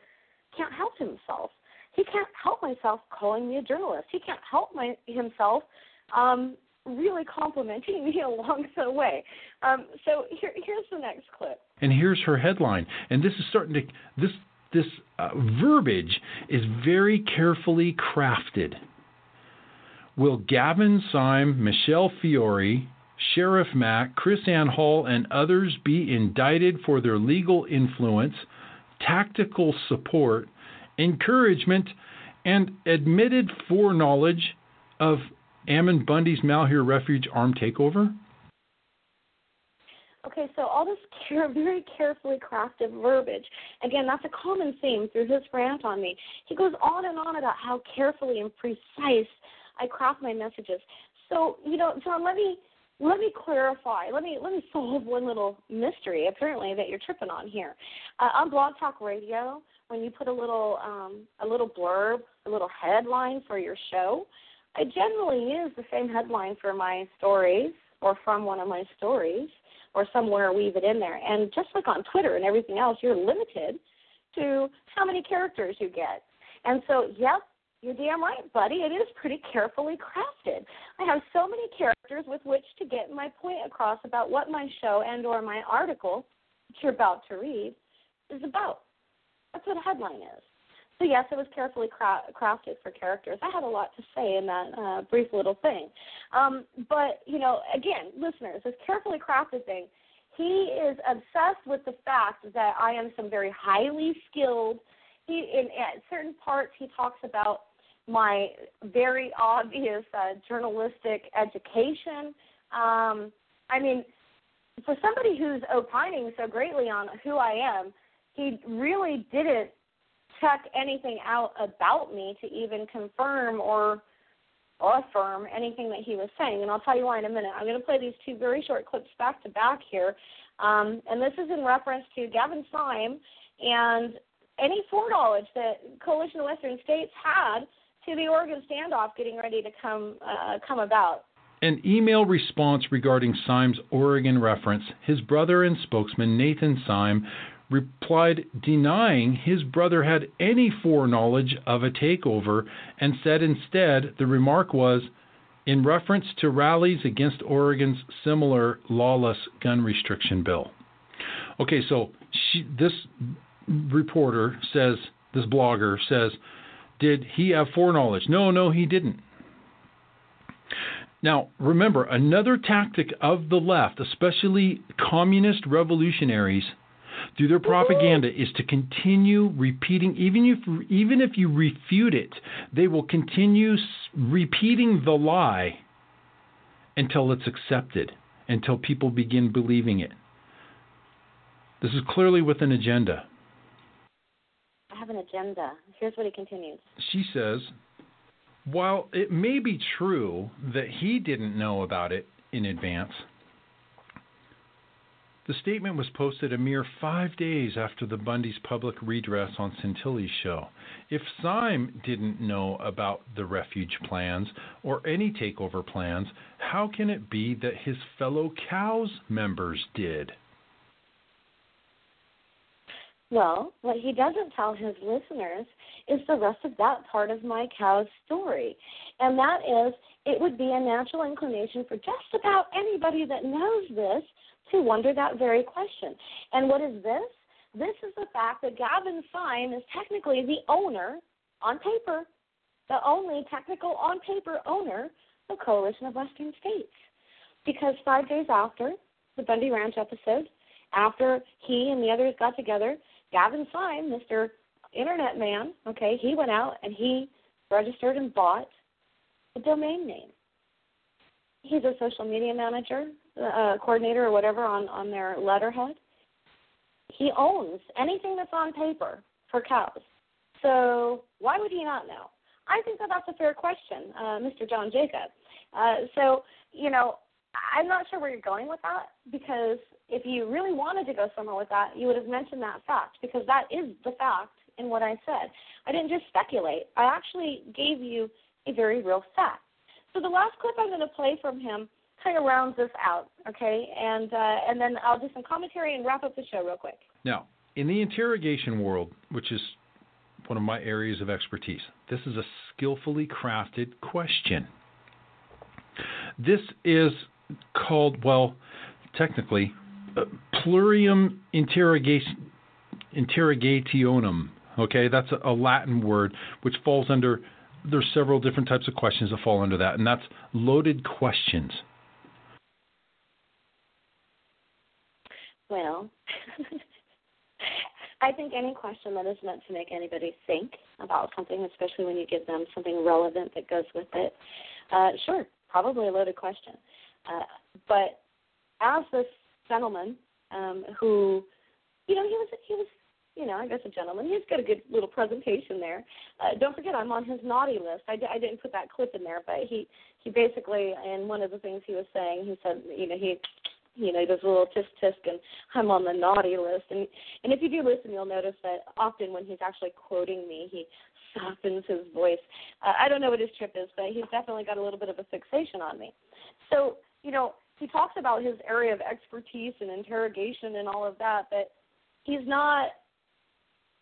can't help himself. He can't help myself calling me a journalist. He can't help my himself um, really complimenting me along the way. Um, so here, here's the next clip. And here's her headline. And this is starting to this this uh, verbiage is very carefully crafted. Will Gavin Seim, Michele Fiore, Sheriff Mack, KrisAnne Hall, and others be indicted for their legal influence, tactical support, encouragement, and admitted foreknowledge of Ammon Bundy's Malheur Refuge armed takeover? Okay, so all this care, very carefully crafted verbiage. Again, that's a common theme through his rant on me. He goes on and on about how carefully and precise I craft my messages. So, you know, John, let me let me clarify. Let me let me solve one little mystery apparently that you're tripping on here. Uh, on Blog Talk Radio, when you put a little um, a little blurb, a little headline for your show, I generally use the same headline for my stories or from one of my stories or somewhere weave it in there. And just like on Twitter and everything else, you're limited to how many characters you get. And so, yep, you're damn right, buddy. It is pretty carefully crafted. I have so many characters with which to get my point across about what my show and or my article that you're about to read is about. That's what a headline is. So yes, it was carefully cra- crafted for characters. I had a lot to say in that uh, brief little thing, um, but you know, again, listeners, this carefully crafted thing. He is obsessed with the fact that I am some very highly skilled. He in at certain parts he talks about my very obvious uh, journalistic education. Um, I mean, for somebody who's opining so greatly on who I am, he really didn't check anything out about me to even confirm or or affirm anything that he was saying. And I'll tell you why in a minute. I'm going to play these two very short clips back to back here. Um, and this is in reference to Gavin Seim and any foreknowledge that Coalition of Western States had to the Oregon standoff getting ready to come uh, come about. An email response regarding Seim's Oregon reference, his brother and spokesman Nathan Seim replied denying his brother had any foreknowledge of a takeover and said instead the remark was in reference to rallies against Oregon's similar lawless gun restriction bill. Okay, so she, this reporter says, this blogger says, did he have foreknowledge? No, no, he didn't. Now, remember, another tactic of the left, especially communist revolutionaries, through their propaganda is to continue repeating even if even if you refute it they will continue repeating the lie until it's accepted until people begin believing it. This is clearly with an agenda. I have an agenda. Here's what he continues. She says while it may be true that he didn't know about it in advance the statement was posted a mere five days after the Bundys' public redress on Santilli's show. If Seim didn't know about the refuge plans or any takeover plans, how can it be that his fellow COWS members did? Well, what he doesn't tell his listeners is the rest of that part of my cow's story. And that is, it would be a natural inclination for just about anybody that knows this to wonder that very question. And what is this? This is the fact that Gavin Seim is technically the owner, on paper, the only technical on paper owner of Coalition of Western States. Because five days after the Bundy Ranch episode, after he and the others got together, Gavin Seim, Mr. Internet Man, okay, he went out and he registered and bought a domain name. He's a social media manager, uh, coordinator, or whatever on on their letterhead. He owns anything that's on paper for cows. So why would he not know? I think that that's a fair question, uh, Mr. John Jacob. Uh, so you know, I'm not sure where you're going with that because if you really wanted to go somewhere with that, you would have mentioned that fact because that is the fact in what I said. I didn't just speculate. I actually gave you a very real fact. So the last clip I'm going to play from him kind of rounds this out, okay? And uh, and then I'll do some commentary and wrap up the show real quick. Now, in the interrogation world, which is one of my areas of expertise, this is a skillfully crafted question. This is called, well, technically, uh, plurium interrogation, interrogationum. Okay, that's a Latin word which falls under. There's several different types of questions that fall under that, and that's loaded questions. Well, I think any question that is meant to make anybody think about something, especially when you give them something relevant that goes with it, uh, sure, probably a loaded question. Uh, but as this gentleman um, who, you know, he was he was you know, I guess a gentleman. He's got a good little presentation there. Uh, don't forget, I'm on his naughty list. I, d- I didn't put that clip in there, but he he basically, in one of the things he was saying, he said, you know, he you know, a little tisk tisk, and I'm on the naughty list. And and if you do listen, you'll notice that often when he's actually quoting me, he softens his voice. Uh, I don't know what his trip is, but he's definitely got a little bit of a fixation on me. So you know, he talks about his area of expertise and interrogation and all of that, but he's not.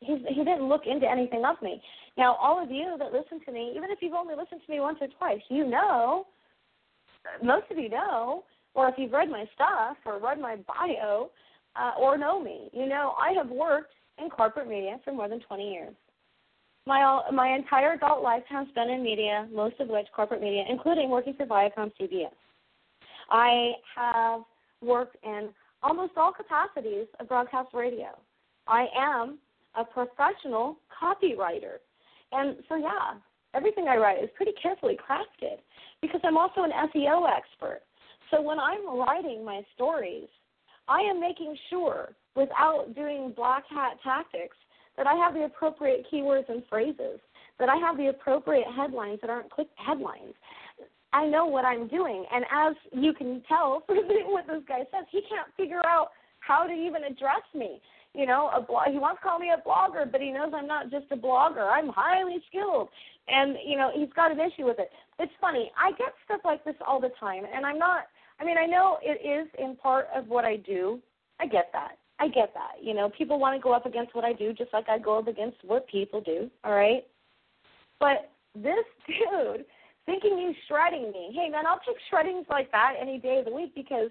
He's, he didn't look into anything of me. Now, all of you that listen to me, even if you've only listened to me once or twice, you know, most of you know or if you've read my stuff or read my bio uh, or know me, you know I have worked in corporate media for more than 20 years. My my entire adult life has been in media, most of which corporate media, including working for Viacom CBS. I have worked in almost all capacities of broadcast radio. I am a professional copywriter. And so, yeah, everything I write is pretty carefully crafted because I'm also an SEO expert. So when I'm writing my stories, I am making sure, without doing black hat tactics, that I have the appropriate keywords and phrases, that I have the appropriate headlines that aren't click headlines. I know what I'm doing, and as you can tell from what this guy says, he can't figure out how to even address me. You know, a blog, he wants to call me a blogger, but he knows I'm not just a blogger. I'm highly skilled, and you know he's got an issue with it. It's funny. I get stuff like this all the time, and I'm not I mean, I know it is in part of what I do. I get that. I get that. You know, people want to go up against what I do just like I go up against what people do, all right? But this dude thinking he's shredding me. Hey man, I'll take shreddings like that any day of the week because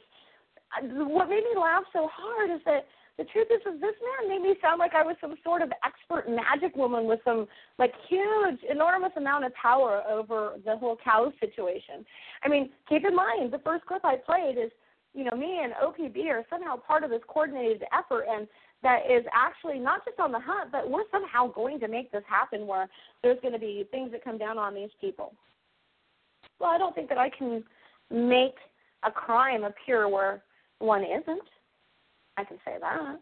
uh, what made me laugh so hard is that the truth is, is this man made me sound like I was some sort of expert magic woman with some like huge, enormous amount of power over the whole cow situation. I mean, keep in mind the first clip I played is, you know, me and OPB are somehow part of this coordinated effort, and that is actually not just on the hunt, but we're somehow going to make this happen where there's going to be things that come down on these people. Well, I don't think that I can make a crime appear where one isn't. I can say that.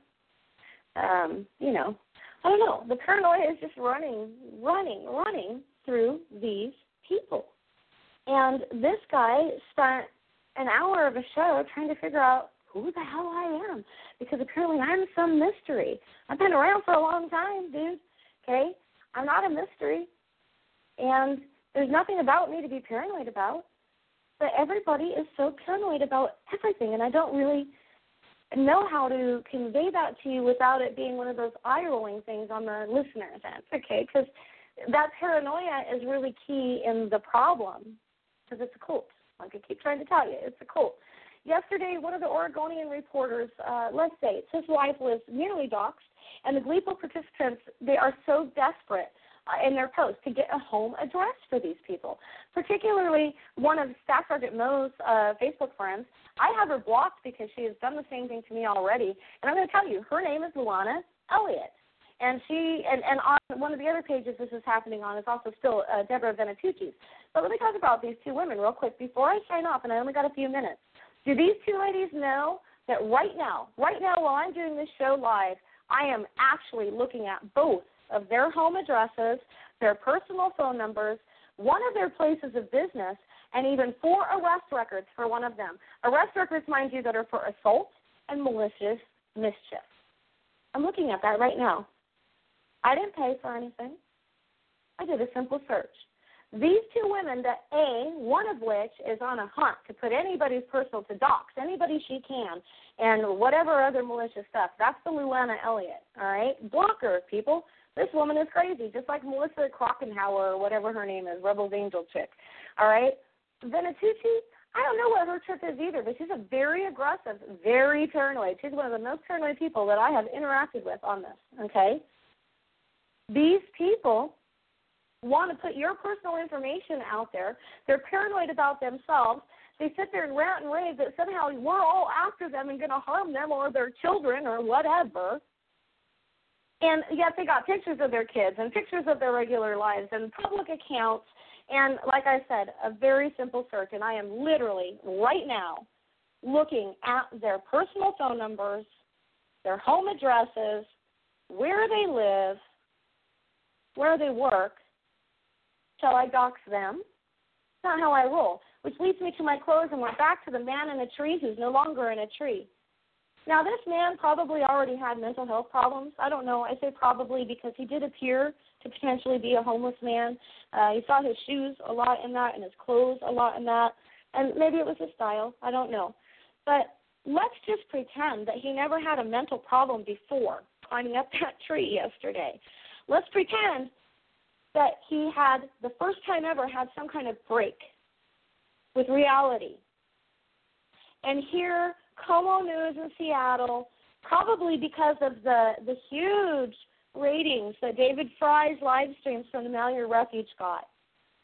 Um, you know, I don't know. The paranoia is just running, running, running through these people. And this guy spent an hour of a show trying to figure out who the hell I am because apparently I'm some mystery. I've been around for a long time, dude. Okay? I'm not a mystery. And there's nothing about me to be paranoid about. But everybody is so paranoid about everything and I don't really know how to convey that to you without it being one of those eye rolling things on the listener's end, okay? Because that paranoia is really key in the problem because it's a cult. Like I keep trying to tell you, it's a cult. Yesterday, one of the Oregonian reporters, uh, let's say, it's his wife was nearly doxxed, and the Gleeple participants, they are so desperate in their post to get a home address for these people. Particularly one of Staff Sergeant Moe's uh, Facebook friends. I have her blocked because she has done the same thing to me already. And I'm going to tell you, her name is Luana Elliott. And she and, and on one of the other pages this is happening on is also still uh, Deborah Venatucci's. But let me talk about these two women real quick before I sign off, and I only got a few minutes. Do these two ladies know that right now, right now while I'm doing this show live, I am actually looking at both of their home addresses, their personal phone numbers, one of their places of business, and even four arrest records for one of them. Arrest records, mind you, that are for assault and malicious mischief. I'm looking at that right now. I didn't pay for anything. I did a simple search. These two women, that A, one of which is on a hunt to put anybody's personal to dox, anybody she can, and whatever other malicious stuff. That's the Luana Elliott, all right? Blocker, people. This woman is crazy, just like Melissa Krockenhauer or whatever her name is, Rebels Angel chick. All right? Venatucci, I don't know what her trip is either, but she's a very aggressive, very paranoid. She's one of the most paranoid people that I have interacted with on this. Okay? These people want to put your personal information out there. They're paranoid about themselves. They sit there and rant and rave that somehow we're all after them and going to harm them or their children or whatever. And yet they got pictures of their kids and pictures of their regular lives and public accounts. And like I said, a very simple search. And I am literally right now looking at their personal phone numbers, their home addresses, where they live, where they work. Shall I dox them? It's not how I roll. Which leads me to my close, and we're back to the man in a tree who's no longer in a tree. Now, this man probably already had mental health problems. I don't know. I say probably because he did appear to potentially be a homeless man. Uh, you saw his shoes a lot in that and his clothes a lot in that. And maybe it was his style. I don't know. But let's just pretend that he never had a mental problem before climbing up that tree yesterday. Let's pretend that he had, the first time ever, had some kind of break with reality. And here KOMO News in Seattle, probably because of the the huge ratings that David Fry's live streams from the Malheur Refuge got.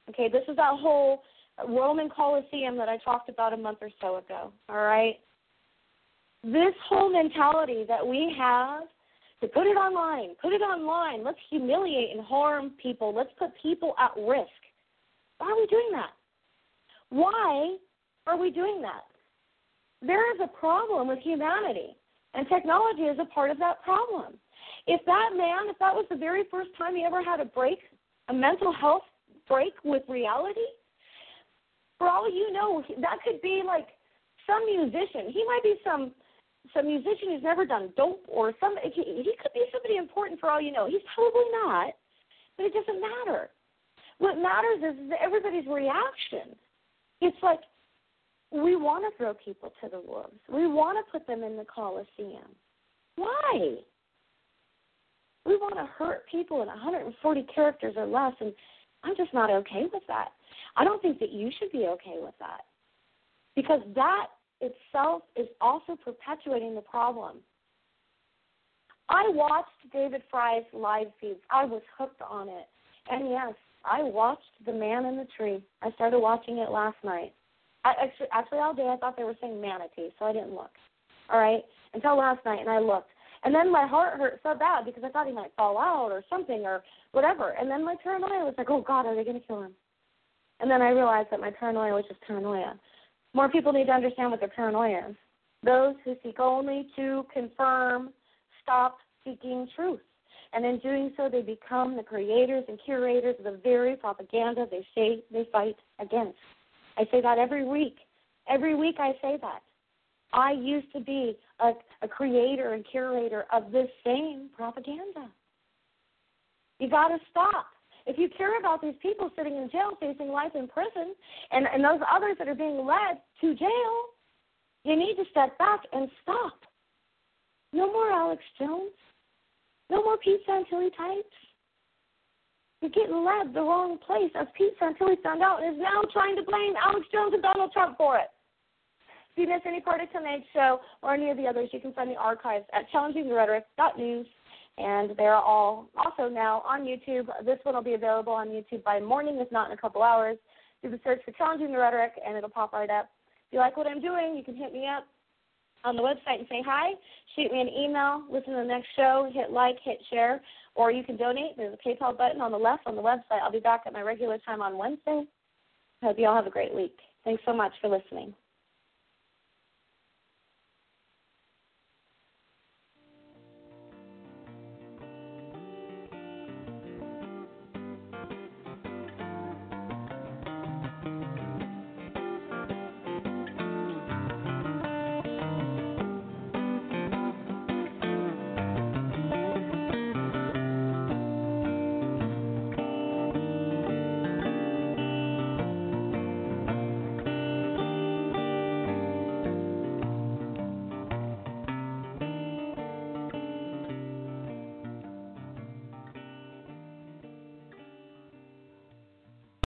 Okay, this is that whole Roman Colosseum that I talked about a month or so ago. All right, this whole mentality that we have to put it online, put it online. Let's humiliate and harm people. Let's put people at risk. Why are we doing that? Why are we doing that? There is a problem with humanity, and technology is a part of that problem. If that man, if that was the very first time he ever had a break, a mental health break with reality, for all you know, that could be like some musician. He might be some some musician who's never done dope or some he, he could be somebody important for all you know. He's probably not, but it doesn't matter. What matters is everybody's reaction. It's like we want to throw people to the wolves. We want to put them in the Coliseum. Why? We want to hurt people in 140 characters or less, and I'm just not okay with that. I don't think that you should be okay with that. Because that itself is also perpetuating the problem. I watched David Fry's live feeds. I was hooked on it. And yes, I watched The Man in the Tree. I started watching it last night. I, actually, actually, all day I thought they were saying manatee, so I didn't look. All right, until last night, and I looked, and then my heart hurt so bad because I thought he might fall out or something or whatever. And then my paranoia was like, oh God, are they going to kill him? And then I realized that my paranoia was just paranoia. More people need to understand what their paranoia is. Those who seek only to confirm stop seeking truth. And in doing so, they become the creators and curators of the very propaganda they say they fight against. I say that every week. Every week I say that. I used to be a, a creator and curator of this same propaganda. You got to stop. If you care about these people sitting in jail facing life in prison and, and those others that are being led to jail, you need to step back and stop. No more Alex Jones. No more Pete Santilli types. You're getting led the wrong place, as Pete Santilli found out and is now trying to blame Alex Jones and Donald Trump for it. If you miss any part of tonight's show or any of the others, you can find the archives at challengingtherhetoric.news. And they're all also now on YouTube. This one will be available on YouTube by morning, if not in a couple hours. Do the search for Challenging the Rhetoric, and it'll pop right up. If you like what I'm doing, you can hit me up on the website and say hi. Shoot me an email. Listen to the next show. Hit like, hit share, or you can donate. There's a PayPal button on the left on the website. I'll be back at my regular time on Wednesday. I hope you all have a great week. Thanks so much for listening.